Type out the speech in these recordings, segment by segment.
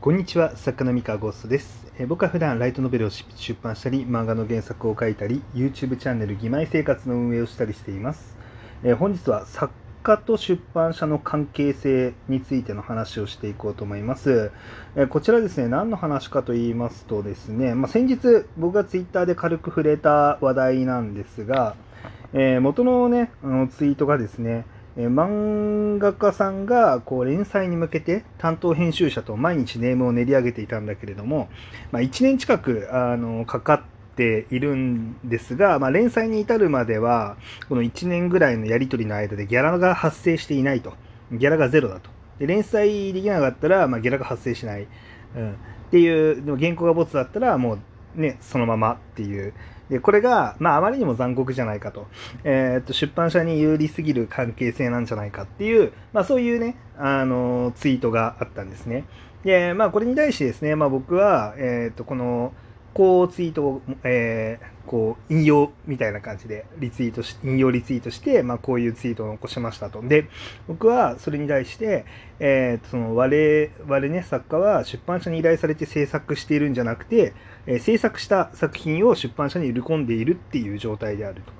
こんにちは、作家の三河ゴーストです。え僕は普段ライトノベルを出版したり、漫画の原作を書いたり、YouTube チャンネル義妹生活の運営をしたりしています。え本日は作家と出版社の関係性についての話をしていこうと思います。えこちらですね、何の話かと言いますとですね、まあ、先日僕が Twitter で軽く触れた話題なんですが、えー元のね、あのツイートがですね、え漫画家さんがこう連載に向けて担当編集者と毎日ネームを練り上げていたんだけれども、まあ、1年近くあのかかっているんですが、まあ、連載に至るまではこの1年ぐらいのやり取りの間でギャラが発生していないと。ギャラがゼロだと。で連載できなかったら、まあ、ギャラが発生しない、うん、っていうでも原稿がボツだったらもうねそのままっていうでこれが、まあ、あまりにも残酷じゃないかと,、えーっと出版社に有利すぎる関係性なんじゃないかっていう、まあ、そういうねあのツイートがあったんですね。で、まあ、これに対してですね、まあ、僕は、えーっとこのこうツイートを、えーこう引用みたいな感じでリツイートし引用リツイートして、まあ、こういうツイートを残しましたとで僕はそれに対して、えーその我々ね作家は出版社に依頼されて制作しているんじゃなくて、えー制作した作品を出版社に売り込んでいるっていう状態であると。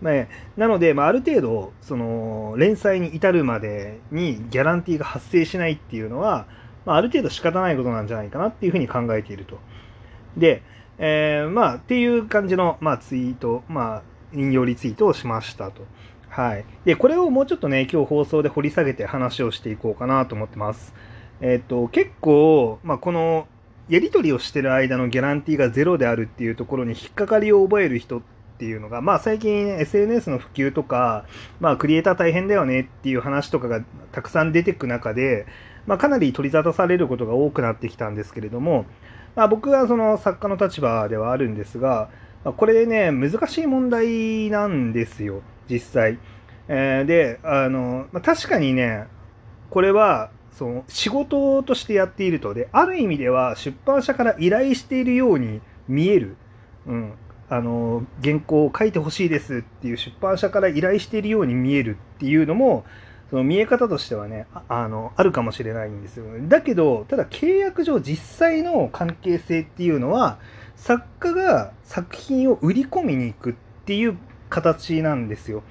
まなので、まあ、ある程度その連載に至るまでにギャランティーが発生しないっていうのは、まあ、ある程度仕方ないことなんじゃないかなっていうふうに考えていると。で、えーまあっていう感じの、まあ、ツイート、まあ、引用リツイートをしましたと。はい。で、これをもうちょっとね、今日放送で掘り下げて話をしていこうかなと思ってます。えっ、と、結構、まあ、この、やり取りをしてる間のギャランティーがゼロであるっていうところに引っかかりを覚える人っていうのが、まあ最近、SNS の普及とか、まあクリエイター大変だよねっていう話とかがたくさん出てく中で、まあかなり取り沙汰されることが多くなってきたんですけれども、まあ僕はその作家の立場ではあるんですが、まあこれね、難しい問題なんですよ、実際。えーで、あの、まあ、確かにね、これは、その仕事としてやっていると。である意味では出版社から依頼しているように見える、うん、あの原稿を書いてほしいですっていう出版社から依頼しているように見えるっていうのもその見え方としてはねあのあるかもしれないんですよだけどただ契約上実際の関係性っていうのは作家が作品を売り込みに行くっていう形なんですよ。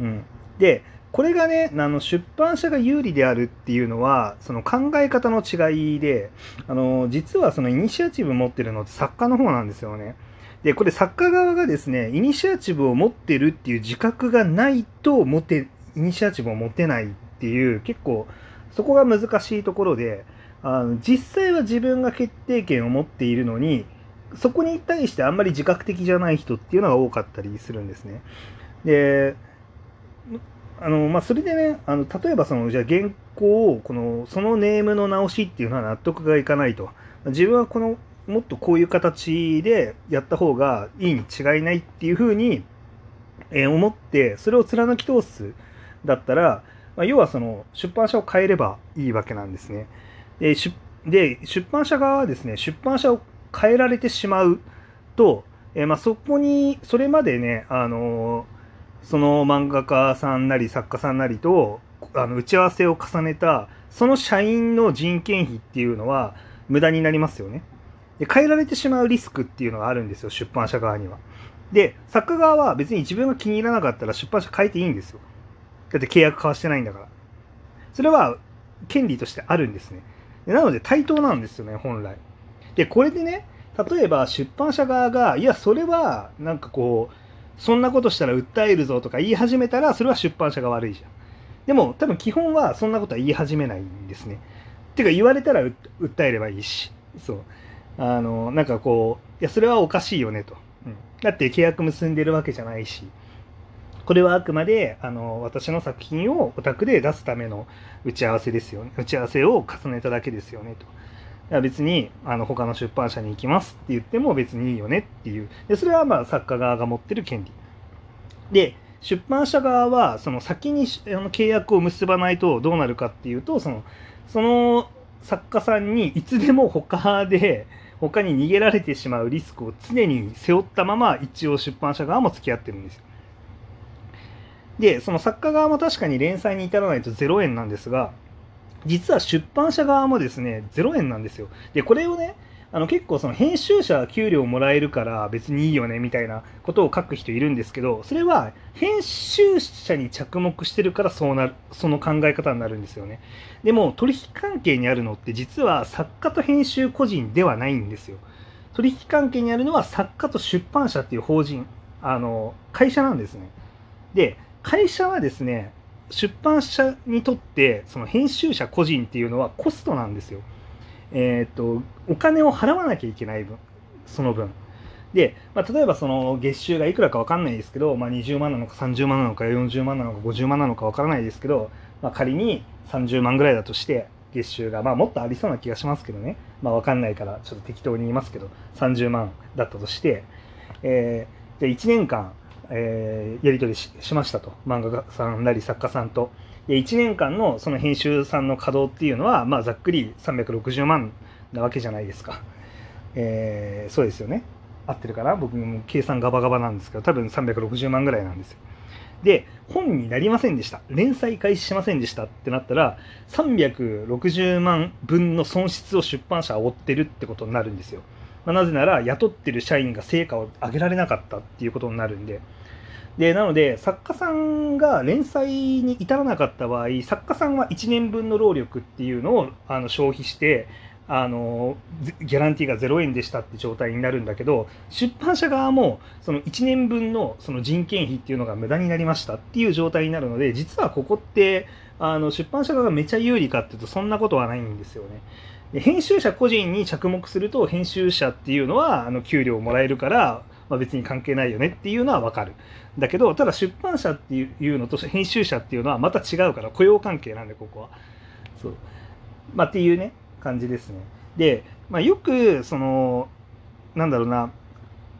うん、でこれがねあの出版社が有利であるっていうのはその考え方の違いであの実はそのイニシアチブ持ってるのって作家の方なんですよね。でこれ作家側がですねイニシアチブを持ってるっていう自覚がないと持てイニシアチブを持てないっていう結構そこが難しいところであの実際は自分が決定権を持っているのにそこに対してあんまり自覚的じゃない人っていうのが多かったりするんですね。であのまあ、それでねあの例えばそのじゃあ原稿をこのそのネームの直しっていうのは納得がいかないと自分はこのもっとこういう形でやった方がいいに違いないっていうふうに、えー思ってそれを貫き通すだったら、まあ、要はその出版社を変えればいいわけなんですね。で出で出版社側はですね出版社を変えられてしまうと、えーまあ、そこにそれまでねあのその漫画家さんなり作家さんなりとあの打ち合わせを重ねたその社員の人件費っていうのは無駄になりますよね。で変えられてしまうリスクっていうのがあるんですよ出版社側には。で作家側は別に自分が気に入らなかったら出版社変えていいんですよ。だって契約交わしてないんだから。それは権利としてあるんですね。なので対等なんですよね本来。でこれでね例えば出版社側がいやそれはなんかこうそんなことしたら訴えるぞとか言い始めたらそれは出版社が悪いじゃん。でも多分基本はそんなことは言い始めないんですね。てか言われたら訴えればいいし。そう。あの、なんかこう、いや、それはおかしいよねと。うん、だって契約結んでるわけじゃないし。これはあくまであの私の作品をオタクで出すための打ち合わせですよね。打ち合わせを重ねただけですよねと。別にあの他の出版社に行きますって言っても別にいいよねっていう。でそれはまあ作家側が持ってる権利。で、出版社側はその先にあの契約を結ばないとどうなるかっていうと、そのその作家さんにいつでも他で他に逃げられてしまうリスクを常に背負ったまま一応出版社側も付き合ってるんですよ。で、その作家側も確かに連載に至らないと0円なんですが、実は出版社側もですね、0円なんですよ。で、これをね、あの結構その編集者給料もらえるから別にいいよねみたいなことを書く人いるんですけど、それは編集者に着目してるからそうなる、その考え方になるんですよね。でも取引関係にあるのって実は作家と編集個人ではないんですよ。取引関係にあるのは作家と出版社っていう法人、あの、会社なんですね。で、会社はですね、出版社にとってその編集者個人っていうのはコストなんですよ。えーと、お金を払わなきゃいけない分その分で、まあ、例えばその月収がいくらか分かんないですけど、まあ、20万なのか30万なのか40万なのか50万なのか分からないですけど、まあ、仮に30万ぐらいだとして月収が、まあ、もっとありそうな気がしますけどね、まあ、分かんないからちょっと適当に言いますけど30万だったとして、えー、じゃあ1年間、えー、やり取りしましたと漫画家さんなり作家さんと。で1年間のその編集さんの稼働っていうのは、まあ、ざっくり360万なわけじゃないですか。えー、そうですよね。合ってるかな？僕も計算ガバガバなんですけど、多分360万ぐらいなんですよ。で、本になりませんでした。連載開始しませんでしたってなったら、360万分の損失を出版社は負ってるってことになるんですよ。まあ、なぜなら、雇ってる社員が成果を上げられなかったっていうことになるんで。でなので作家さんが連載に至らなかった場合作家さんは1年分の労力っていうのをあの消費してあのギャランティーが0円でしたって状態になるんだけど出版社側もその1年分のその人件費っていうのが無駄になりましたっていう状態になるので実はここってあの出版社側がめちゃ有利かっていうとそんなことはないんですよね。で編集者個人に着目すると編集者っていうのはあの給料をもらえるからまあ、別に関係ないよねっていうのは分かる。だけど、ただ出版社っていうのと編集者っていうのはまた違うから、雇用関係なんで、ここは。そう。まあ、っていうね、感じですね。で、まあ、よく、その、なんだろうな、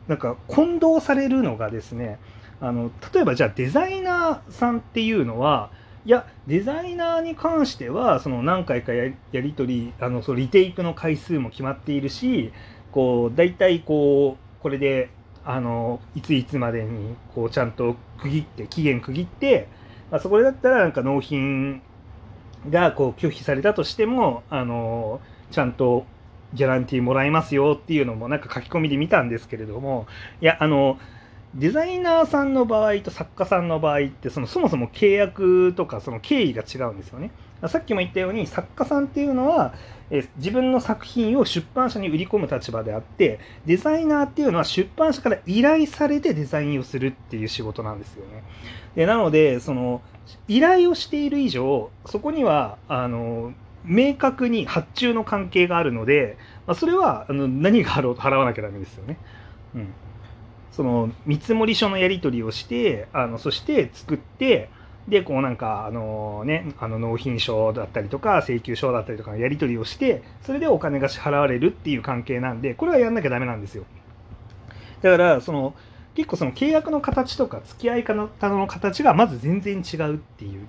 なんか混同されるのがですね、あの例えばじゃあデザイナーさんっていうのは、いや、デザイナーに関しては、その何回かやり取り、あのそのリテイクの回数も決まっているし、こう、大体こう、これであのいついつまでにこうちゃんと区切って期限区切って、まあ、そこだったらなんか納品がこう拒否されたとしてもあのちゃんとギャランティーもらえますよっていうのもなんか書き込みで見たんですけれどもいやあのデザイナーさんの場合と作家さんの場合ってそのそもそも契約とかその経緯が違うんですよね。さっきも言ったように作家さんっていうのはえ自分の作品を出版社に売り込む立場であってデザイナーっていうのは出版社から依頼されてデザインをするっていう仕事なんですよね。でなのでその依頼をしている以上そこにはあの明確に発注の関係があるので、まあ、それはあの何があろうと払わなきゃダメですよね。うんその見積書のやり取りをしてあのそして作ってで、こうなんか、あのね、あの納品書だったりとか、請求書だったりとかのやり取りをして、それでお金が支払われるっていう関係なんで、これはやんなきゃダメなんですよ。だから、その、結構その契約の形とか付き合い方の形がまず全然違うっていう。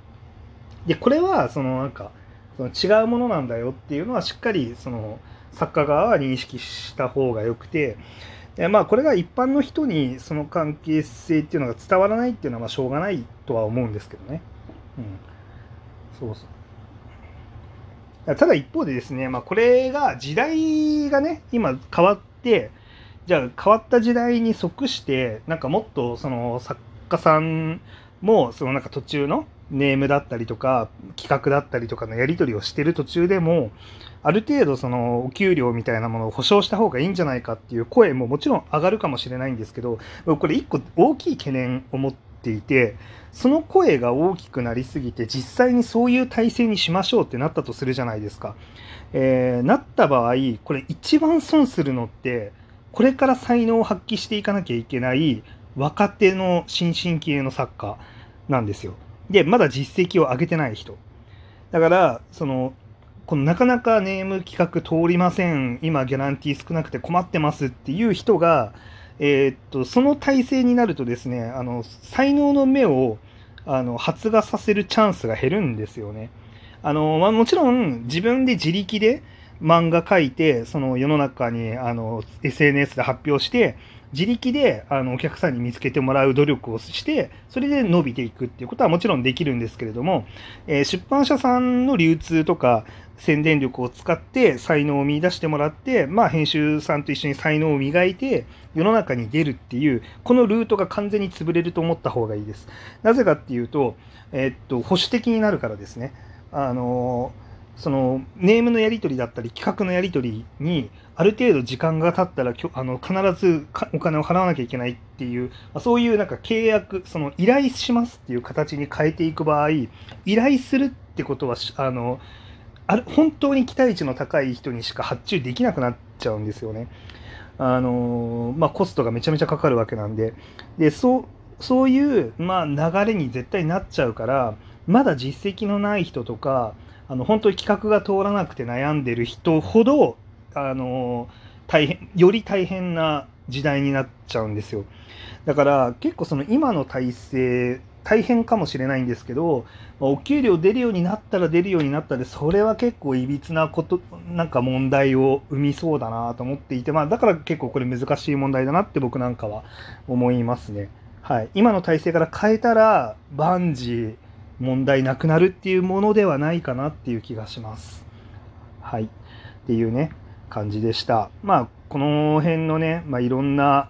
で、これは、そのなんか、その違うものなんだよっていうのはしっかり、その、作家側は認識した方がよくて、えまあこれが一般の人にその関係性っていうのが伝わらないっていうのはまあしょうがないとは思うんですけどね。うん。そうそう。ただ一方でですね、まあこれが時代がね、今変わって、じゃあ変わった時代に即して、なんかもっとその作家さんもそのなんか途中のネームだったりとか企画だったりとかのやり取りをしてる途中でもある程度そのお給料みたいなものを保証した方がいいんじゃないかっていう声ももちろん上がるかもしれないんですけどこれ一個大きい懸念を持っていてその声が大きくなりすぎて実際にそういう体制にしましょうってなったとするじゃないですか。えー、なった場合これ一番損するのってこれから才能を発揮していかなきゃいけない若手の新進気鋭の作家なんですよ。で、まだ実績を上げてない人。だから、その、このなかなかネーム企画通りません、今ギャランティー少なくて困ってますっていう人が、えー、っと、その体制になるとですね、あの、才能の目を、あの、発芽させるチャンスが減るんですよね。あの、まあ、もちろん自分で自力で漫画描いて、その世の中に、あの、SNS で発表して、自力であのお客さんに見つけてもらう努力をしてそれで伸びていくっていうことはもちろんできるんですけれども、えー、出版社さんの流通とか宣伝力を使って才能を見出してもらって、まあ、編集さんと一緒に才能を磨いて世の中に出るっていうこのルートが完全に潰れると思った方がいいです。なぜかっていうと、えー、っと保守的になるからですね。あのーそのネームのやり取りだったり企画のやり取りにある程度時間が経ったらあの必ずお金を払わなきゃいけないっていうそういうなんか契約その依頼しますっていう形に変えていく場合依頼するってことはあのあ本当に期待値の高い人にしか発注できなくなっちゃうんですよね。あのまあ、コストがめちゃめちゃかかるわけなんででそうそういう、まあ、流れに絶対なっちゃうからまだ実績のない人とかあの本当に企画が通らなくて悩んでる人ほどあの大変より大変な時代になっちゃうんですよだから結構その今の体制大変かもしれないんですけど、お給料出るようになったら出るようになったで、それは結構いびつなこと、なんか問題を生みそうだなと思っていて、まあだから結構これ難しい問題だなって僕なんかは思いますね。はい。今の体制から変えたら、万事問題なくなるっていうものではないかなっていう気がします。はい。っていうね、感じでした。まあ、この辺のね、まあ、いろんな、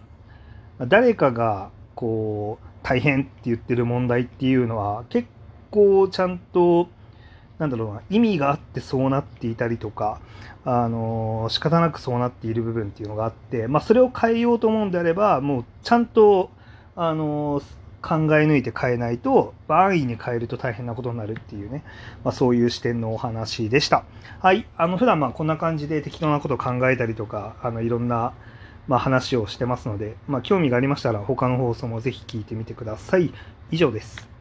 誰かが、こう、大変って言ってる問題っていうのは、結構ちゃんと、なんだろうな、意味があってそうなっていたりとか、あの、仕方なくそうなっている部分っていうのがあって、まあ、それを変えようと思うんであれば、もうちゃんと、あの、考え抜いて変えないと安易に変えると大変なことになるっていうね、まあ、そういう視点のお話でした。はい。あの、普段まあこんな感じで適当なことを考えたりとか、あの、いろんな、まあ、話をしてますので、まあ、興味がありましたら他の放送もぜひ聞いてみてください。以上です。